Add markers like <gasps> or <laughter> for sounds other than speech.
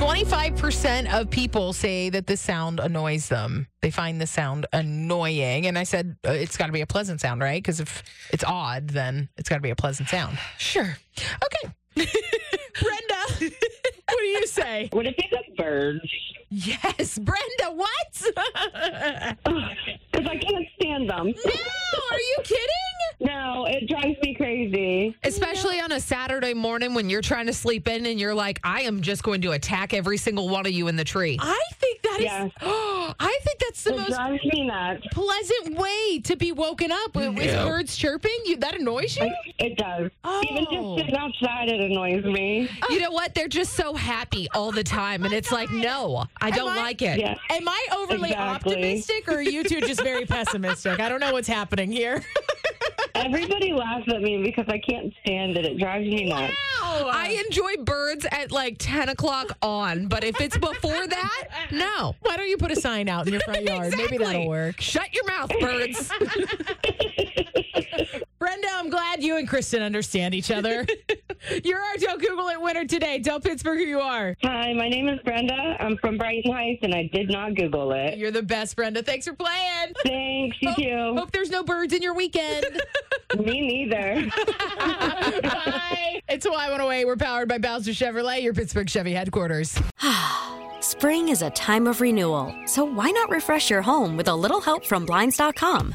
25% of people say that the sound annoys them. They find the sound annoying. And I said, uh, it's got to be a pleasant sound, right? Because if it's odd, then it's got to be a pleasant sound. Sure. Okay. <laughs> Brenda, <laughs> what do you say? Would it be the birds? Yes, Brenda, what? <laughs> Because I can't stand them. no, are you kidding? No, it drives me crazy. Especially on a Saturday morning when you're trying to sleep in and you're like, I am just going to attack every single one of you in the tree. I think that is. Yes. <gasps> I think that's the It most drives me nuts. pleasant way to be woken up with, with Yeah. birds chirping. You that annoys you? It does. Even Oh. just sitting outside, it annoys me. You know what? They're just so happy all the time. And it's like, no, I don't I- like it. Yeah. Am I overly Exactly. optimistic, or are you two just very <laughs> pessimistic? I don't know what's happening here. <laughs> Everybody laughs at me because I can't stand it. It drives me nuts. I enjoy birds at like 10 o'clock on, but if it's before that, no. Why don't you put a sign out in your front yard? Maybe that'll work. Shut your mouth, birds. <laughs> <laughs> Brenda, I'm glad you and Kristen understand each other. <laughs> You're our Don't Google It winner today. Tell Pittsburgh who you are. Hi, my name is Brenda. I'm from Brighton Heights, and I did not Google it. You're the best, Brenda. Thanks for playing. Thanks, you too. Hope there's no birds in your weekend. <laughs> Me neither. <laughs> Bye. It's Y108. We're powered by Bowser Chevrolet, your Pittsburgh Chevy headquarters. <sighs> Spring is a time of renewal, so why not refresh your home with a little help from Blinds.com?